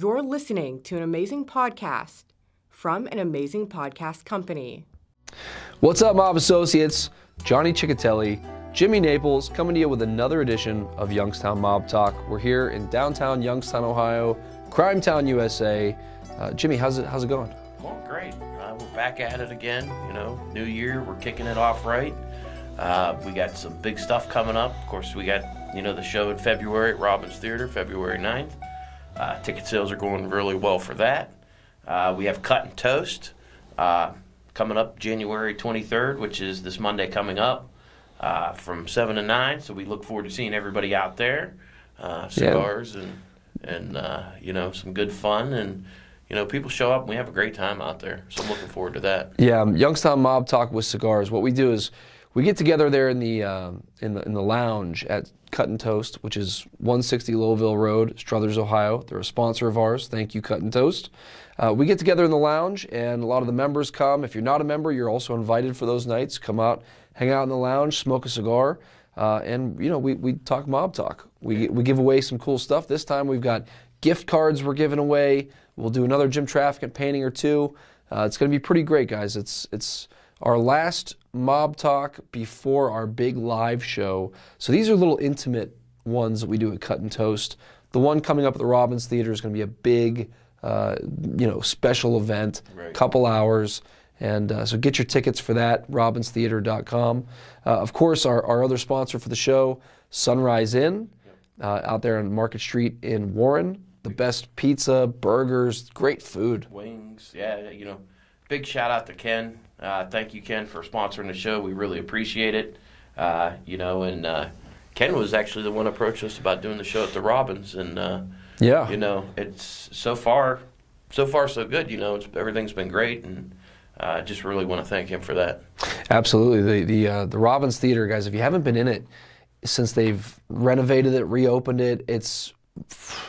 You're listening to an amazing podcast from an amazing podcast company. What's up, Mob Associates? Johnny Chechitelli, Jimmy Naples, coming to you with another edition of Youngstown Mob Talk. We're here in downtown Youngstown, Ohio, Crime Town, USA. Uh, Jimmy, how's it how's it going? Well, great. Uh, we're back at it again. You know, new year, we're kicking it off right. Uh, we got some big stuff coming up. Of course, we got you know the show in February at Robbins Theater, February 9th. Uh, ticket sales are going really well for that. Uh, we have Cut and Toast uh, coming up January 23rd, which is this Monday coming up uh, from 7 to 9. So we look forward to seeing everybody out there. Uh, cigars and, and uh, you know, some good fun. And, you know, people show up and we have a great time out there. So I'm looking forward to that. Yeah, um, Youngstown Mob Talk with cigars. What we do is we get together there in the um, in the in the lounge at Cut and Toast, which is 160 Lowellville Road, Struthers, Ohio. They're a sponsor of ours. Thank you, Cut and Toast. Uh, we get together in the lounge, and a lot of the members come. If you're not a member, you're also invited for those nights. Come out, hang out in the lounge, smoke a cigar, uh, and you know we, we talk mob talk. We we give away some cool stuff. This time we've got gift cards we're giving away. We'll do another Jim Traficant painting or two. Uh, it's going to be pretty great, guys. It's it's our last mob talk before our big live show. So these are little intimate ones that we do at Cut and Toast. The one coming up at the Robbins Theater is going to be a big, uh, you know, special event, Right. couple hours. And uh, so get your tickets for that, robbinstheater.com. Uh, of course, our, our other sponsor for the show, Sunrise Inn, uh, out there on Market Street in Warren. The best pizza, burgers, great food. Wings, yeah, you know, big shout out to Ken. Uh, thank you, Ken, for sponsoring the show. We really appreciate it. Uh, you know, and uh, Ken was actually the one who approached us about doing the show at the Robbins, and uh, Yeah. you know, it's so far, so far so good. You know, it's, everything's been great, and I just really want to thank him for that. Absolutely. The the uh, the Robbins Theater, guys. If you haven't been in it since they've renovated it, reopened it, it's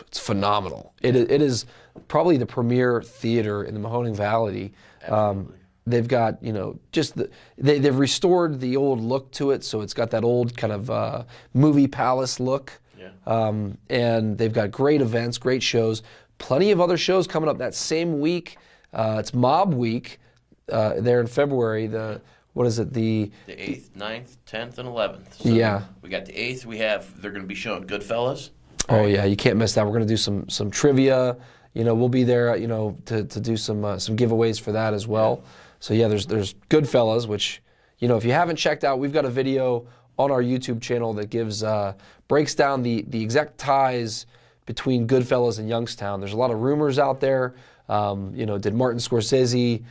it's phenomenal. It it is probably the premier theater in the Mahoning Valley. Um, they've got you know just the they they've restored the old look to it, so it's got that old kind of uh, movie palace look. Yeah. Um, and they've got great events, great shows, plenty of other shows coming up that same week. Uh, it's Mob Week uh, there in February. The what is it? The The 8th, 9th, 10th, and 11th. So Yeah. We got the 8th. We have, they're going to be showing Goodfellas. oh yeah, you can't miss that. We're going to do some some trivia. You know, we'll be there. You know, to, to do some uh, some giveaways for that as well. So yeah, there's there's Goodfellas, which you know if you haven't checked out, we've got a video on our YouTube channel that gives uh, breaks down the the exact ties between Goodfellas and Youngstown. There's a lot of rumors out there. Um, you know, did Martin Scorsese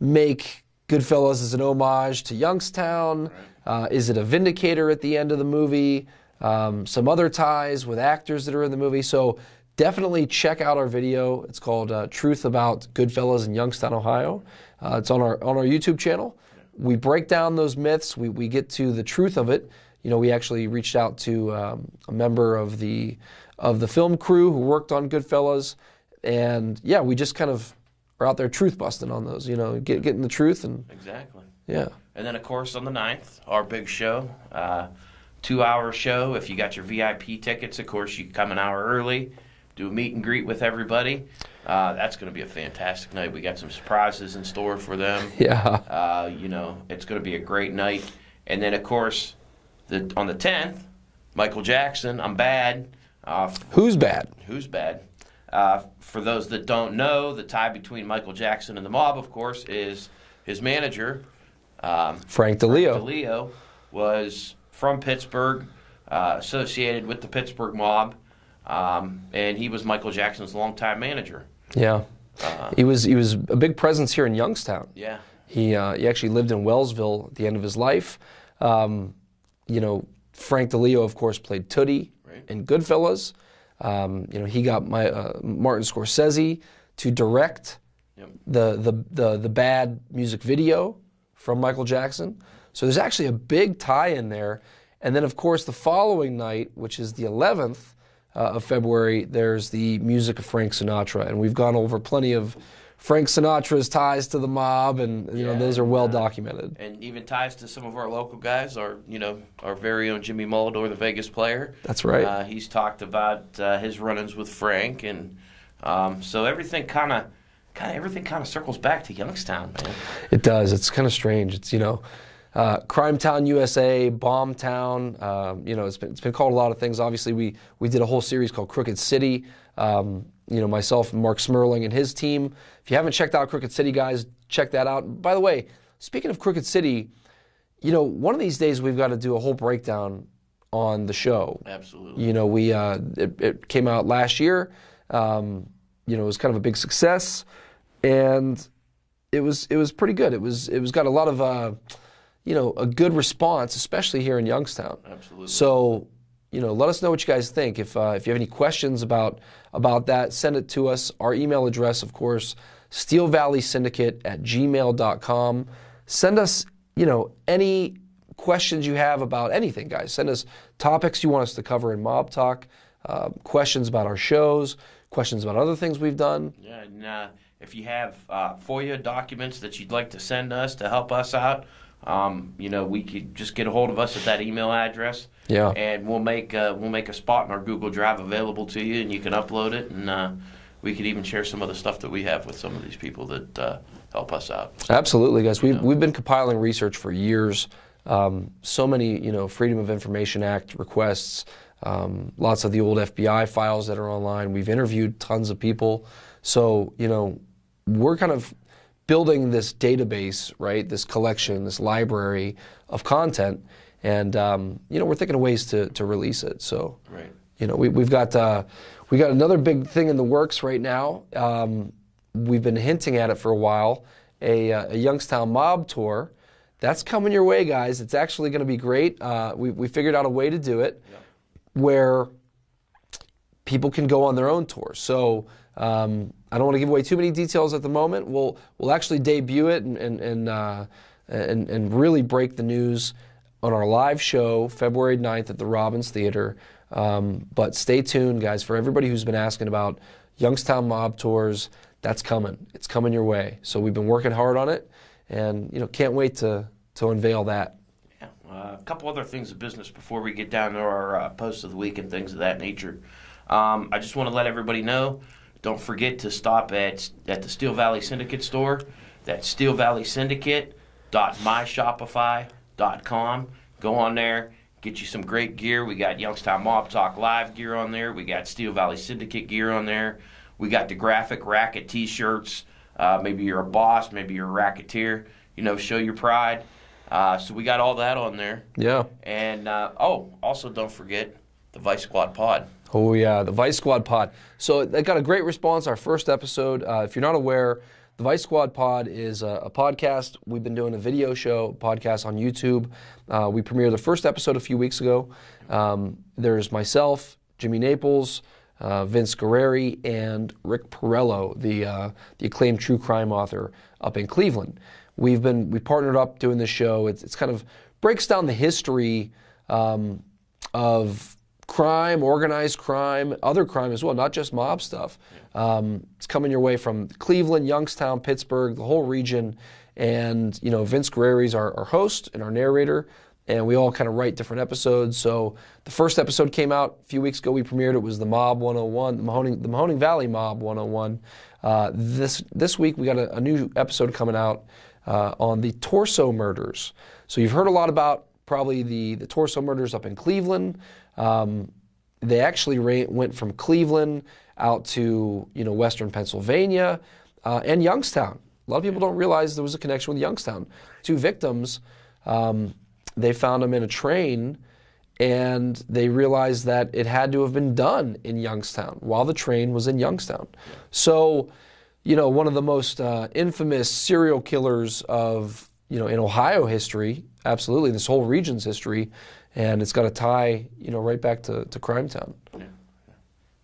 make Goodfellas as an homage to Youngstown? Uh, is it a vindicator at the end of the movie? Um, some other ties with actors that are in the movie. So definitely check out our video. It's called uh, "Truth About Goodfellas in Youngstown, Ohio." Uh, it's on our on our YouTube channel. We break down those myths. We we get to the truth of it. You know, we actually reached out to um, a member of the of the film crew who worked on Goodfellas, and yeah, we just kind of are out there truth busting on those. You know, get, getting the truth and Exactly. yeah. And then, of course, on the 9th, our big show, uh, two hour show. If you got your VIP tickets, of course, you come an hour early, do a meet and greet with everybody. Uh, that's going to be a fantastic night. We got some surprises in store for them. Yeah. Uh, you know, it's going to be a great night. And then, of course, the on the 10th, Michael Jackson, I'm Bad. Uh, Who's bad? Who's bad? Uh, for those that don't know, the tie between Michael Jackson and the mob, of course, is his manager, um, Frank DiLeo. DiLeo, was from Pittsburgh, uh, associated with the Pittsburgh mob, um, and he was Michael Jackson's longtime manager. Yeah. he was he was a big presence here in Youngstown. Yeah, He uh, he actually lived in Wellsville at the end of his life. Um, you know, Frank DiLeo, of course, played Tuddy Right. in Goodfellas. Um, you know, he got my uh, Martin Scorsese to direct Yep. the, the the the bad music video from Michael Jackson. So there's actually a big tie in there. And then, of course, the following night, which is the 11th uh, of February, there's the music of Frank Sinatra, and we've gone over plenty of Frank Sinatra's ties to the mob, and you know those are well documented. and even ties to some of our local guys. Our you know our very own Jimmy Mulador, the Vegas player. That's right. Uh, he's talked about uh, his run-ins with Frank, and Um, so everything kind of, kind of everything kind of circles back to Youngstown, man. It does. It's kind of strange. It's you know, uh, Crime Town USA, Bomb Town. Um, you know, it's been it's been called a lot of things. Obviously, we we did a whole series called Crooked City. Um, you know, myself, Marc Smerling, and his team. If you haven't checked out Crooked City, guys, check that out. By the way, speaking of Crooked City, you know, one of these days we've got to do a whole breakdown on the show. Absolutely. You know, we uh, it, it came out last year. Um, you know, it was kind of a big success, and it was it was pretty good. It was it was got a lot of uh, you know a good response, especially here in Youngstown. Absolutely. So you know, let us know what you guys think. If uh, if you have any questions about about that, send it to us. Our email address, of course, Steel Valley Syndicate at gmail.com. Send us you know any questions you have about anything, guys. Send us topics you want us to cover in Mob Talk, uh, questions about our shows, questions about other things we've done. Yeah, and uh, if you have uh, FOIA documents that you'd like to send us to help us out, um, you know, we could just get a hold of us at that email address. Yeah. And we'll make uh, we'll make a spot in our Google Drive available to you, and you can upload it, and uh, we could even share some of the stuff that we have with some of these people that uh, help us out. Absolutely, guys. We've, we've been compiling research for years. Um, so many, you know, Freedom of Information Act requests, um, lots of the old FBI files that are online. We've interviewed tons of people. So, you know, we're kind of building this database, right? This collection, this library of content. And, um, you know, we're thinking of ways to, to release it. So, Right. you know, we, we've got uh, we got another big thing in the works right now. Um, we've been hinting at it for a while. A, uh, a Youngstown Mob tour. That's coming your way, guys. It's actually going to be great. Uh, we, we figured out a way to do it where people can go on their own tour. So um, I don't want to give away too many details at the moment. We'll we'll actually debut it and and and, uh, and, and really break the news on our live show February 9th at the Robbins Theater. Um, but stay tuned, guys. For everybody who's been asking about Youngstown Mob tours, that's coming. It's coming your way. So we've been working hard on it, and you know can't wait to to unveil that. Yeah. Uh, a couple other things of business before we get down to our uh, posts of the week and things of that nature. Um, I just want to let everybody know. Don't forget to stop at at the Steel Valley Syndicate store. That's Steel Valley Syndicate myshopify.com. Go on there, get you some great gear. We got Youngstown Mob Talk Live gear on there. We got Steel Valley Syndicate gear on there. We got the graphic racket T-shirts. Uh, maybe you're a boss, maybe you're a racketeer. You know, show your pride. Uh, so we got all that on there. Yeah. And uh, oh, also don't forget the Vice Squad Pod. Oh yeah, the Vice Squad Pod. So they got a great response. Our first episode. Uh, if you're not aware, the Vice Squad Pod is a, a podcast. We've been doing a video show podcast on YouTube. Uh, we premiered the first episode a few weeks ago. Um, there's myself, Jimmy Naples, uh, Vince Guerrieri, and Rick Porrello, the uh, the acclaimed true crime author up in Cleveland. We've been we partnered up doing this show. It's, it's kind of breaks down the history um, of crime, organized crime, other crime as well, not just mob stuff. Um, it's coming your way from Cleveland, Youngstown, Pittsburgh, the whole region. And, you know, Vince Guerrieri's our, our host and our narrator, and we all kind of write different episodes. So the first episode came out a few weeks ago. We premiered it was the Mob 101, the Mahoning, the Mahoning Valley Mob 101. Uh, this this week we got a, a new episode coming out uh, on the torso murders. So you've heard a lot about probably the the torso murders up in Cleveland. Um, they actually ra- went from Cleveland out to you know western Pennsylvania uh, and Youngstown. A lot of people don't realize there was a connection with Youngstown. Two victims, um, they found them in a train, and they realized that it had to have been done in Youngstown while the train was in Youngstown. So, you know, one of the most uh, infamous serial killers of you know in Ohio history, absolutely this whole region's history, and it's got a tie you know right back to, to Crime Town. Yeah.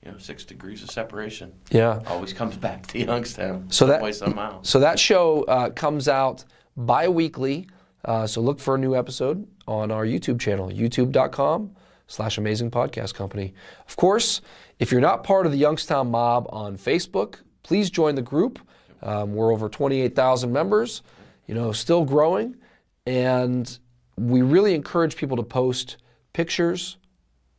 You know, six degrees of separation. Yeah. Always comes back to Youngstown. So that- somehow. So that show uh, comes out bi-weekly. Uh, so look for a new episode on our YouTube channel, youtube.com slash amazing podcast company. Of course, if you're not part of the Youngstown Mob on Facebook, please join the group. Um, we're over 28,000 members, you know, still growing. And we really encourage people to post pictures,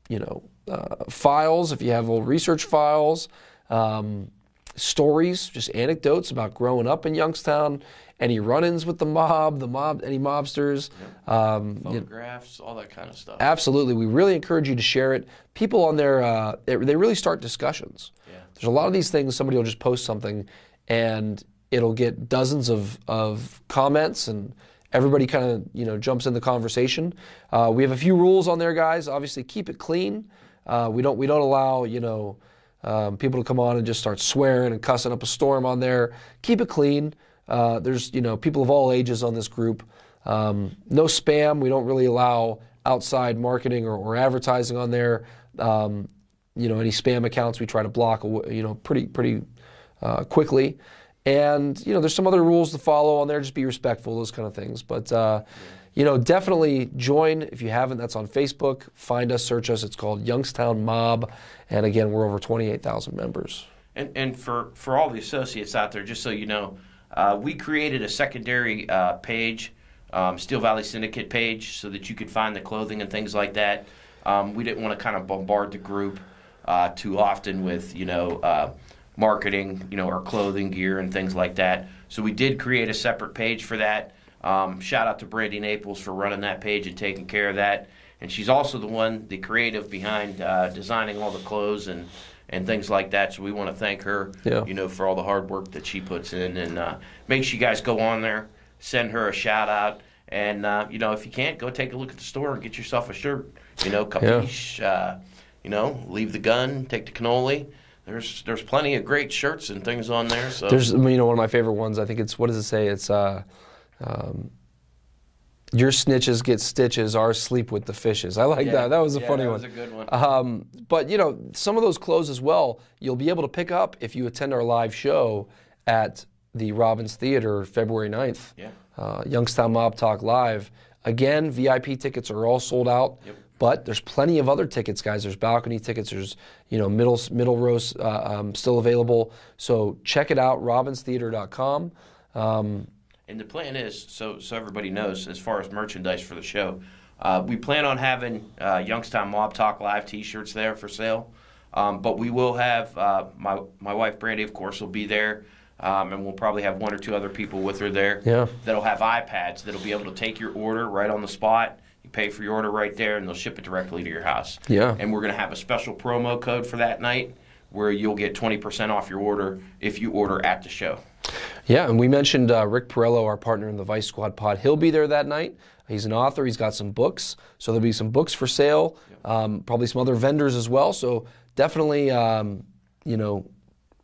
you know, uh, files, if you have old research files, um, stories, just anecdotes about growing up in Youngstown, any run-ins with the mob, the mob, any mobsters. Um, you know, Photographs, all that kind of stuff. absolutely, we really encourage you to share it. People on there, uh, they, they really start discussions. Yeah. There's a lot of these things. Somebody will just post something, and it'll get dozens of, of comments, and everybody kind of you know jumps in the conversation. Uh, we have a few rules on there, guys. Obviously, keep it clean. Uh, we don't we don't allow you know um, people to come on and just start swearing and cussing up a storm on there. Keep it clean. Uh, there's you know people of all ages on this group. Um, no spam. We don't really allow outside marketing or, or advertising on there. Um, you know any spam accounts we try to block you know pretty pretty uh, quickly. And you know there's some other rules to follow on there. Just be respectful, those kind of things. But uh, you know definitely join if you haven't. That's on Facebook. Find us, search us. It's called Youngstown Mob. And again, we're over 28,000 members. And, and for, for all the associates out there, just so you know, uh, we created a secondary uh, page, um, Steel Valley Syndicate page, so that you could find the clothing and things like that. Um, we didn't want to kind of bombard the group uh, too often with, you know, uh, marketing, you know, our clothing gear and things like that. So we did create a separate page for that. Um, shout out to Brandy Naples for running that page and taking care of that. And she's also the one, the creative behind uh, designing all the clothes and, and things like that. So we want to thank her, Yeah. you know, for all the hard work that she puts in. And uh, make sure you guys go on there, send her a shout out. And, uh, you know, if you can't, go take a look at the store and get yourself a shirt. You know, capiche, uh, you know, leave the gun, take the cannoli. There's there's plenty of great shirts and things on there. So There's, you know, one of my favorite ones. I think it's what does it say? It's uh, um, your snitches get stitches, Our sleep with the fishes. I like Yeah. that. That was a Yeah, funny that one. was a good one. Um, but you know, some of those clothes as well, you'll be able to pick up if you attend our live show at the Robbins Theater February 9th. Yeah. Uh, Youngstown Mob Talk Live. Again, VIP tickets are all sold out. Yep. But there's plenty of other tickets, guys. There's balcony tickets. There's you know middle middle rows uh, um, still available. So check it out, RobbinsTheater.com. Um, And the plan is, so so everybody knows, as far as merchandise for the show, uh, we plan on having uh, Youngstown Mob Talk live T-shirts there for sale. Um, but we will have uh, my my wife Brandy, of course, will be there, um, and we'll probably have one or two other people with her there. Yeah. That'll have iPads that'll be able to take your order right on the spot. You pay for your order right there, and they'll ship it directly to your house. Yeah. And we're gonna have a special promo code for that night, where you'll get twenty percent off your order if you order at the show. Yeah, and we mentioned uh, Rick Porrello, our partner in the Vice Squad pod. He'll be there that night. He's an author. He's got some books, so there'll be some books for sale. Um, probably some other vendors as well. So definitely, um, you know,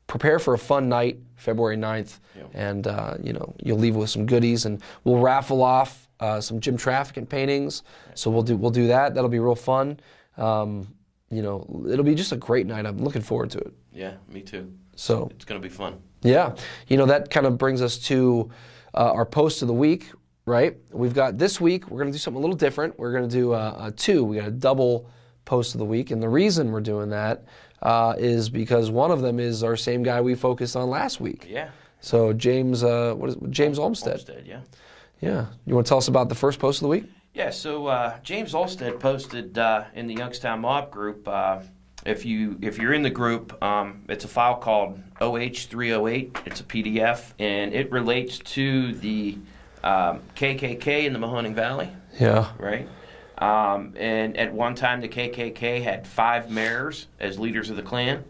prepare for a fun night, February 9th, Yep. and uh, you know you'll leave with some goodies, and we'll raffle off uh, some Jim Traficant paintings. So we'll do we'll do that. That'll be real fun. Um, you know, it'll be just a great night. I'm looking forward to it. Yeah, me too. So It's gonna be fun. yeah, you know that kind of brings us to uh, our post of the week, right? We've got this week. We're going to do something a little different. We're going to do uh, a two. We got a double post of the week, and the reason we're doing that uh, is because one of them is our same guy we focused on last week. Yeah. So James, uh, what is James Olmstead? Olmstead, yeah. Yeah, you want to tell us about the first post of the week? Yeah, so uh, James Olmstead posted uh, in the Youngstown Mob group. Uh, if you if you're in the group, um, it's a file called OH308. It's a PDF, and it relates to the um, KKK in the Mahoning Valley, Yeah. right? Um, and at one time, the KKK had five mayors as leaders of the Klan.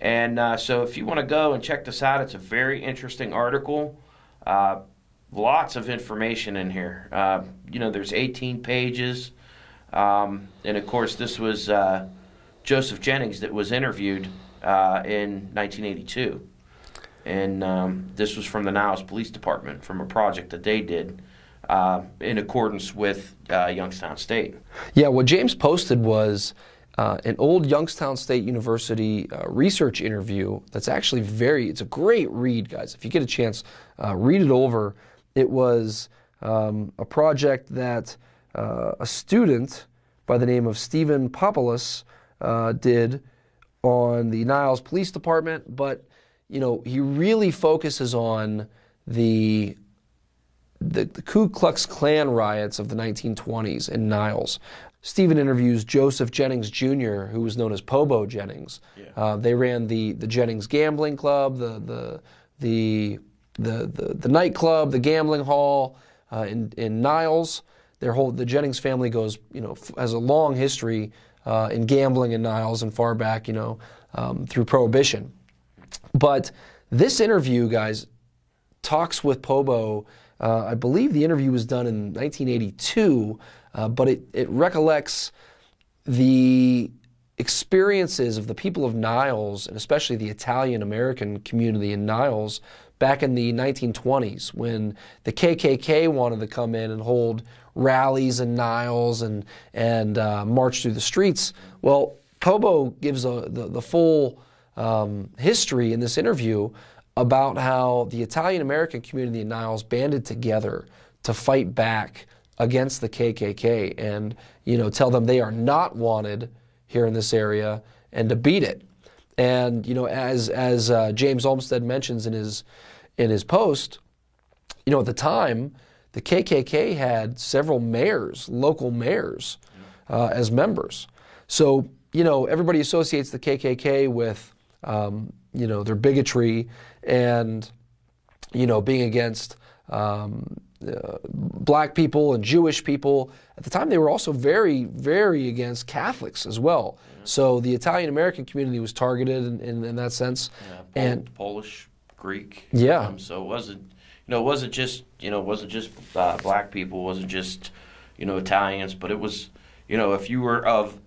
And uh, so, if you want to go and check this out, it's a very interesting article. Lots of information in here. Uh, you know, there's 18 pages. Um, and of course, this was uh, Joseph Jennings that was interviewed uh, in 1982. And um, this was from the Niles Police Department from a project that they did uh, in accordance with uh, Youngstown State. Yeah, what James posted was uh, an old Youngstown State University uh, research interview that's actually very, it's a great read, guys. If you get a chance, uh, read it over. It was um, a project that uh, a student by the name of Stephen Popoulos uh, did on the Niles Police Department, but you know he really focuses on the the, the Ku Klux Klan riots of the 1920s in Niles. Stephen interviews Joseph Jennings Jr., who was known as Pobo Jennings. Yeah. Uh, they ran the the Jennings Gambling Club, the the the the the, the nightclub, the gambling hall uh, in in Niles. Their whole the Jennings family goes, you know, f- has a long history uh, in gambling in Niles and far back, you know, um, through Prohibition. But this interview, guys, talks with Pobo. Uh, I believe the interview was done in 1982, uh, but it, it recollects the experiences of the people of Niles, and especially the Italian American community in Niles, back in the 1920s when the KKK wanted to come in and hold rallies in Niles and, and uh, march through the streets. Well, Pobo gives a, the, the full um, history in this interview about how the Italian American community in Niles banded together to fight back against the KKK and you know tell them they are not wanted here in this area and to beat it. And you know, as as uh, James Olmstead mentions in his in his post, you know, at the time, the KKK had several mayors, local mayors, uh, as members. So you know, everybody associates the KKK with um, you know their bigotry and you know being against um, uh, black people and Jewish people. At the time, they were also very, very against Catholics as well. So the Italian American community was targeted in, in, in that sense. Yeah, Pol- And Polish, Greek. Yeah. Um, so it wasn't, you know, it wasn't just, you know, it wasn't just uh, black people, it wasn't just, you know, Italians, but it was, you know, if you were of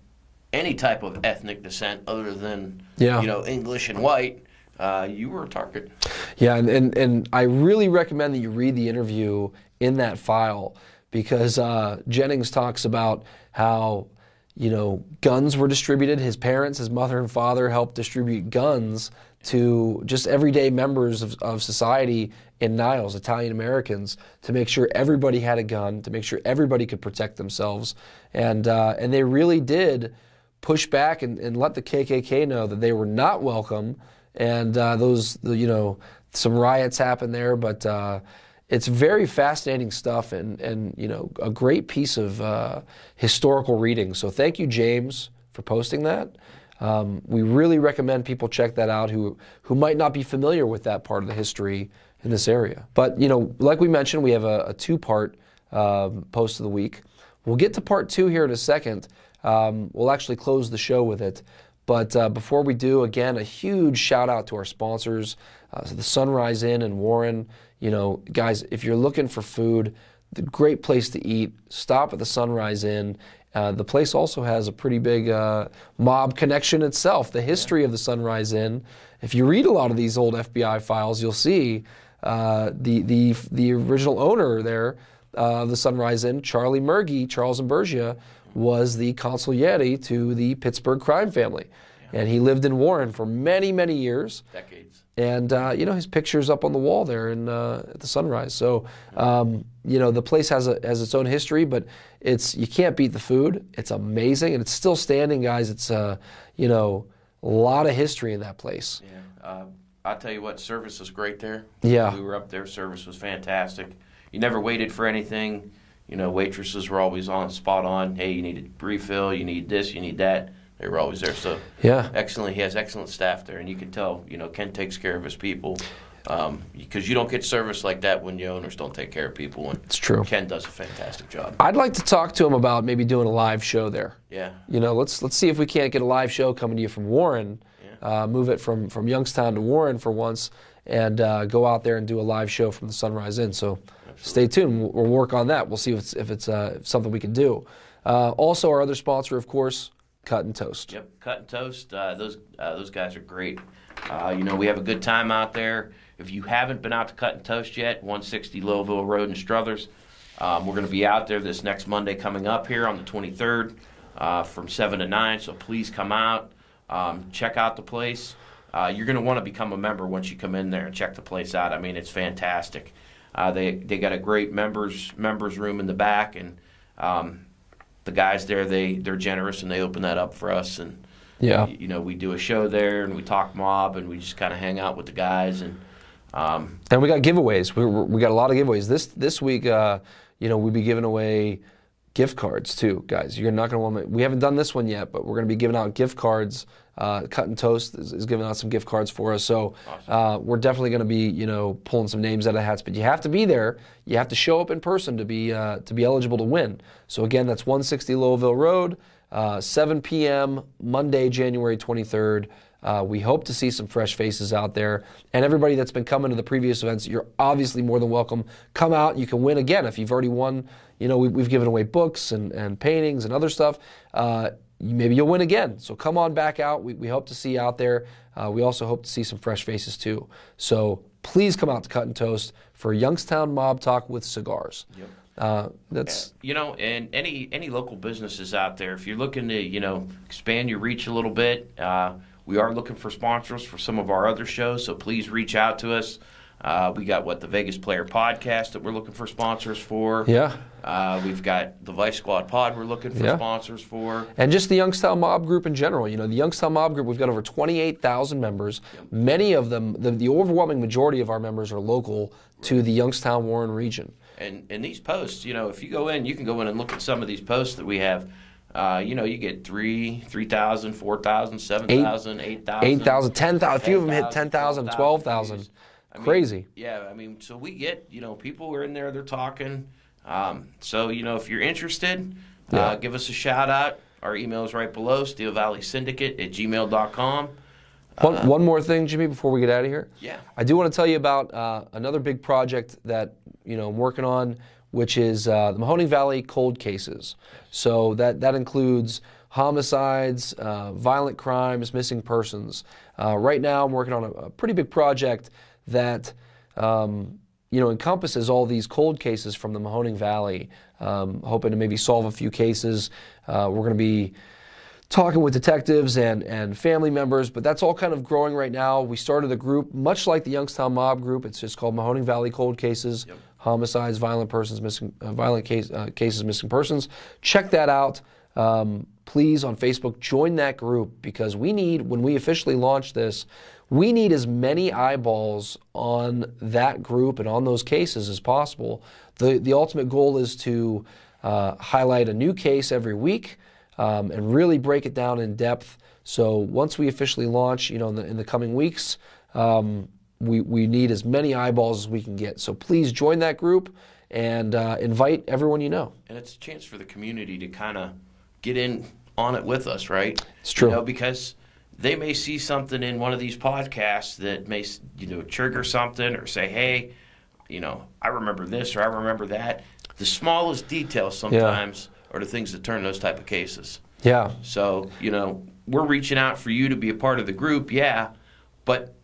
any type of ethnic descent other than, Yeah. you know, English and white, uh, you were a target. Yeah, and, and, and I really recommend that you read the interview in that file because uh, Jennings talks about how you know guns were distributed. His parents, his mother and father, helped distribute guns to just everyday members of, of society in Niles, Italian Americans, to make sure everybody had a gun, to make sure everybody could protect themselves, and uh, and they really did push back and, and let the KKK know that they were not welcome. And uh, those, you know, some riots happened there, but uh, it's very fascinating stuff and, and, you know, a great piece of uh, historical reading. So thank you, James, for posting that. Um, we really recommend people check that out who, who might not be familiar with that part of the history in this area. But, you know, like we mentioned, we have a, a two part um, post of the week. We'll get to part two here in a second. Um, we'll actually close the show with it. But uh, before we do, again, a huge shout out to our sponsors, uh, the Sunrise Inn and Warren. You know, guys, if you're looking for food, the great place to eat, stop at the Sunrise Inn. Uh, the place also has a pretty big uh, mob connection itself. The history of the Sunrise Inn. If you read a lot of these old FBI files, you'll see uh, the the the original owner there uh, of the Sunrise Inn, Charlie Murgy, Charles Imburgia, was the consigliere to the Pittsburgh crime family, and he lived in Warren for many many years. Decades. And uh, you know his picture's up on the wall there in uh, at the Sunrise. So um, you know the place has a has its own history, but it's you can't beat the food. It's amazing, and it's still standing, guys. It's uh, you know a lot of history in that place. Yeah. Uh, I'll tell you what, service was great there. Yeah. We were up there, service was fantastic. You never waited for anything. You know, waitresses were always on, spot on. Hey, you need a refill, you need this, you need that. They were always there. So, Yeah. excellent. He has excellent staff there, and you can tell, you know, Ken takes care of his people. Because you don't get service like that when the owners don't take care of people. And It's true. Ken does a fantastic job. I'd like to talk to him about maybe doing a live show there. Yeah. You know, let's let's see if we can't get a live show coming to you from Warren, uh, move it from from Youngstown to Warren for once, and uh, go out there and do a live show from the Sunrise Inn. So, stay tuned. We'll, we'll work on that. We'll see if it's if it's uh, something we can do. Uh, also, our other sponsor, of course, Cut and Toast. Yep, cut and toast. Uh, those uh, those guys are great. Uh, you know, we have a good time out there. If you haven't been out to Cut and Toast yet, 160 Lowellville Road in Struthers, um, we're going to be out there this next Monday coming up here on the 23rd uh, from 7 to 9. So please come out, um, check out the place. Uh, you're going to want to become a member once you come in there and check the place out. I mean, it's fantastic. Uh, they they got a great members members room in the back, and um, the guys there they they're generous and they open that up for us and Yeah. you know we do a show there and we talk mob and we just kind of hang out with the guys and um, And we got giveaways. We, we got a lot of giveaways this this week. Uh, you know, we'll be giving away gift cards too, guys. You're not going to want to. We haven't done this one yet, but we're going to be giving out gift cards. Uh, Cut and Toast is, is, giving out some gift cards for us, so awesome. uh, we're definitely going to be, you know, pulling some names out of hats. But you have to be there. You have to show up in person to be uh, to be eligible to win. So again, that's 160 Lowellville Road, uh, 7 p.m. Monday, January 23rd. Uh, we hope to see some fresh faces out there. And everybody that's been coming to the previous events, you're obviously more than welcome. Come out. You can win again if you've already won. You know, we, have given away books and, and paintings and other stuff. Maybe you'll win again. So come on back out. We, we hope to see you out there. Uh, we also hope to see some fresh faces too. So please come out to Cut and Toast for Youngstown Mob Talk with cigars. Yep. Uh, that's you know, and any any local businesses out there, if you're looking to you know expand your reach a little bit, uh, we are looking for sponsors for some of our other shows, so please reach out to us. Uh, we got what the Vegas Player podcast that we're looking for sponsors for. Yeah. Uh, we've got the Vice Squad Pod we're looking for yeah. sponsors for. And just the Youngstown Mob Group in general. You know, the Youngstown Mob Group, we've got over 28,000 members. Many of them, the, the, overwhelming majority of our members are local right. to the Youngstown Warren region. And, and these posts, you know, if you go in, you can go in and look at some of these posts that we have uh, you know, you get three, 3,000, 4,000, 7,000, 8,000. 8,000, 10,000. A few of them hit 10,000, 12,000. Crazy. Mean, yeah, I mean, so we get, you know, people are in there, they're talking. Um, so, you know, if you're interested, uh, yeah. uh, give us a shout out. Our email is right below, Steel Valley Syndicate at gmail.com. One, uh, one more thing, Jimmy, before we get out of here. Yeah. I do want to tell you about uh, another big project that, you know, I'm working on which is uh, the Mahoning Valley cold cases. So that, that includes homicides, uh, violent crimes, missing persons. Uh, right now, I'm working on a, a pretty big project that um, you know encompasses all these cold cases from the Mahoning Valley. Um, hoping to maybe solve a few cases. Uh, we're going to be talking with detectives and, and family members, but that's all kind of growing right now. We started a group, much like the Youngstown Mob Group. It's just called Mahoning Valley Cold Cases. Yep homicides, violent persons, missing, uh, violent case, uh, cases, missing persons. Check that out. Um, please on Facebook join that group because we need when we officially launch this, we need as many eyeballs on that group and on those cases as possible. The the ultimate goal is to uh, highlight a new case every week um, and really break it down in depth. So once we officially launch, you know, in the, in the coming weeks. Um, we, we need as many eyeballs as we can get. So please join that group and uh, invite everyone you know. And it's a chance for the community to kind of get in on it with us, right? It's true. You know, because they may see something in one of these podcasts that may you know trigger something or say, hey, you know, I remember this or I remember that. The smallest details sometimes yeah. are the things that turn those type of cases. Yeah. So you know, we're reaching out for you to be a part of the group, yeah, but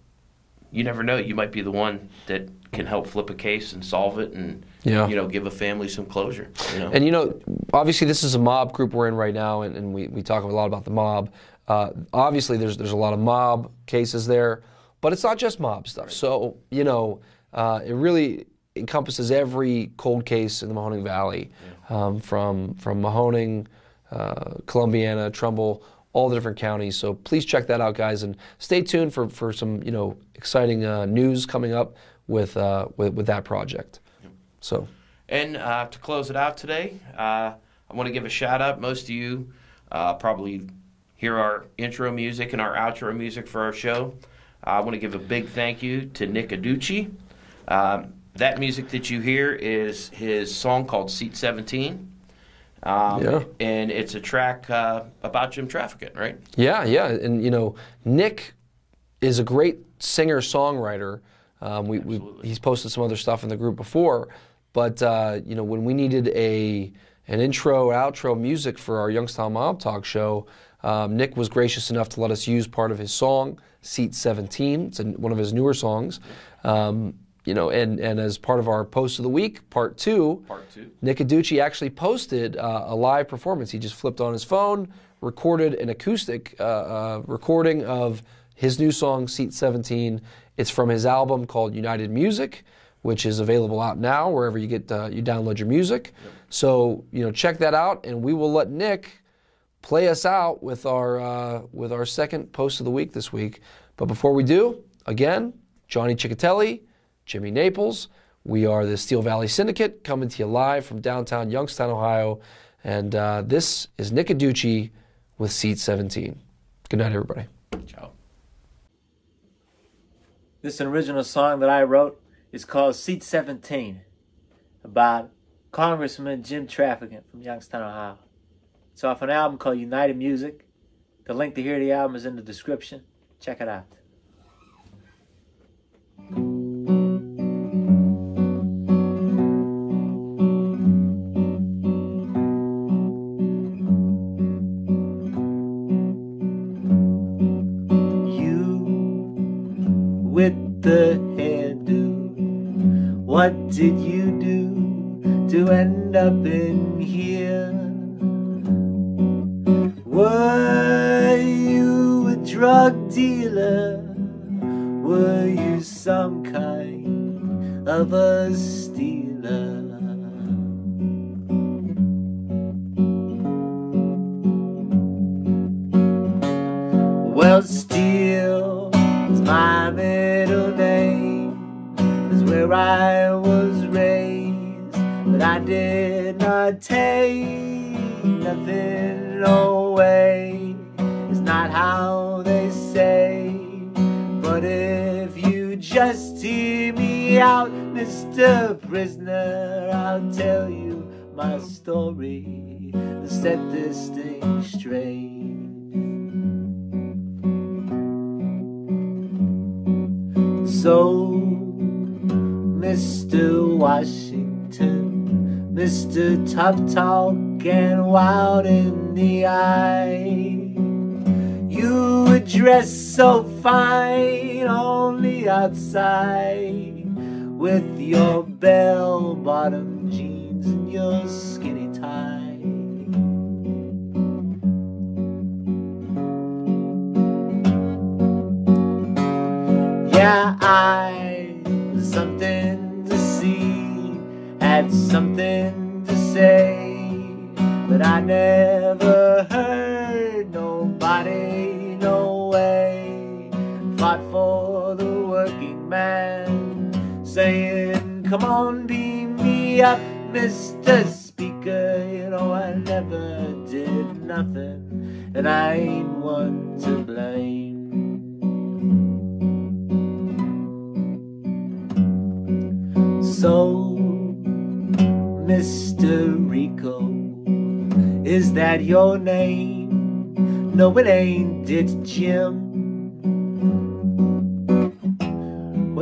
you never know. You might be the one that can help flip a case and solve it, and yeah. you know, give a family some closure. You know? And you know, obviously, this is a mob group we're in right now, and, and we, we talk a lot about the mob. Uh, obviously, there's there's a lot of mob cases there, but it's not just mob stuff. So you know, uh, it really encompasses every cold case in the Mahoning Valley, um, from from Mahoning, uh, Columbiana, Trumbull, all the different counties. So please check that out, guys, and stay tuned for, for some you know exciting uh, news coming up with, uh, with, with that project. So. And uh, to close it out today, uh, I want to give a shout out. Most of you uh, probably hear our intro music and our outro music for our show. I want to give a big thank you to Nick Adduci. Um, that music that you hear is his song called Seat 17. Um, yeah. And it's a track uh, about Jim Traficant, right? Yeah, yeah. And, you know, Nick is a great singer songwriter. Um, we, we, he's posted some other stuff in the group before. But, uh, you know, when we needed a an intro, outro music for our Youngstown Mob Talk show, um, Nick was gracious enough to let us use part of his song, Seat 17. It's one of his newer songs. Um, you know, and, and as part of our post of the week, part two, part two. Nick Adduci actually posted uh, a live performance. He just flipped on his phone, recorded an acoustic uh, uh, recording of his new song, Seat 17. It's from his album called United Music, which is available out now wherever you get uh, you download your music. Yep. So you know, check that out, and we will let Nick play us out with our uh, with our second post of the week this week. But before we do, again, Johnny Chechitelli Jimmy Naples. We are the Steel Valley Syndicate coming to you live from downtown Youngstown, Ohio. And uh, this is Nick Adduci with Seat 17. Good night, everybody. Ciao. This original song that I wrote is called Seat 17 about Congressman Jim Traficant from Youngstown, Ohio. It's off an album called United Music. The link to hear the album is in the description. Check it out. You with the hairdo, what did you do to end up in here? Drug dealer? Were you some kind of a stealer? Well, Steel is my middle name. Is where I out, Mr. Prisoner, I'll tell you my story to set this thing straight. So, Mr. Washington, Mr. Tough Talk and Wild in the Eye, you were dressed so fine on the outside with your bell bottom jeans and your skinny tie. Yeah, I something to see, had something to say, but I never saying, Come on, beam me up, Mr. Speaker. You know, I never did nothing, and I ain't one to blame. So, Mr. Rico, is that your name? No, it ain't, it's Jim.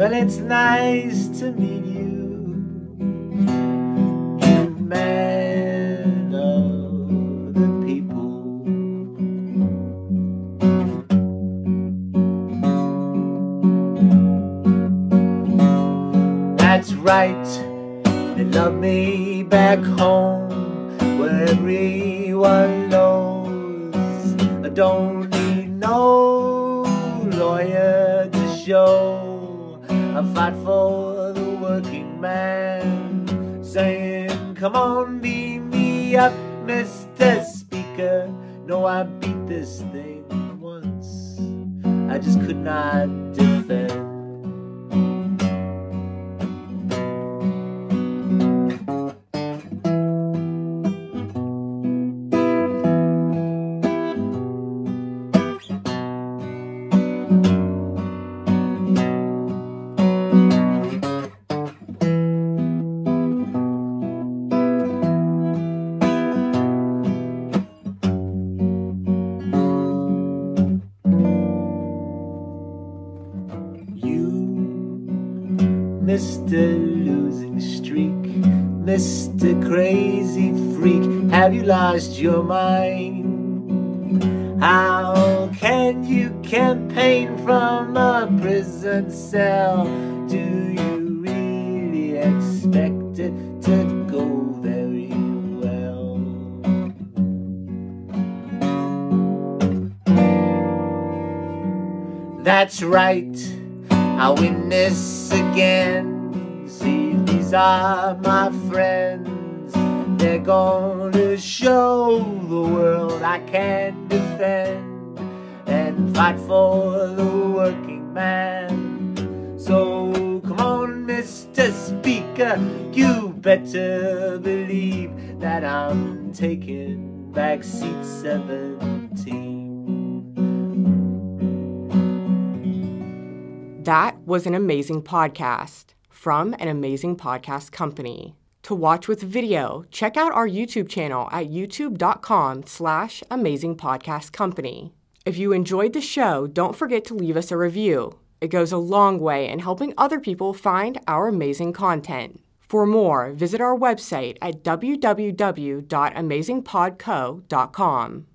Well, it's nice to meet you, you man of the people. That's right, they love me back home fight for the working man, saying, Come on, beat me up, Mr. Speaker. No, I beat this thing once, I just could not defend. Lost your mind? How can you campaign from a prison cell? Do you really expect it to go very well? That's right, I this again. See, these are my friends. They're gonna show the world I can defend and fight for the working man. So come on, Mr. Speaker, you better believe that I'm taking back seat 17. That was an amazing podcast from an amazing podcast company. To watch with video, check out our YouTube channel at youtube.com slash amazingpodcastcompany. If you enjoyed the show, don't forget to leave us a review. It goes a long way in helping other people find our amazing content. For more, visit our website at www.amazingpodco.com.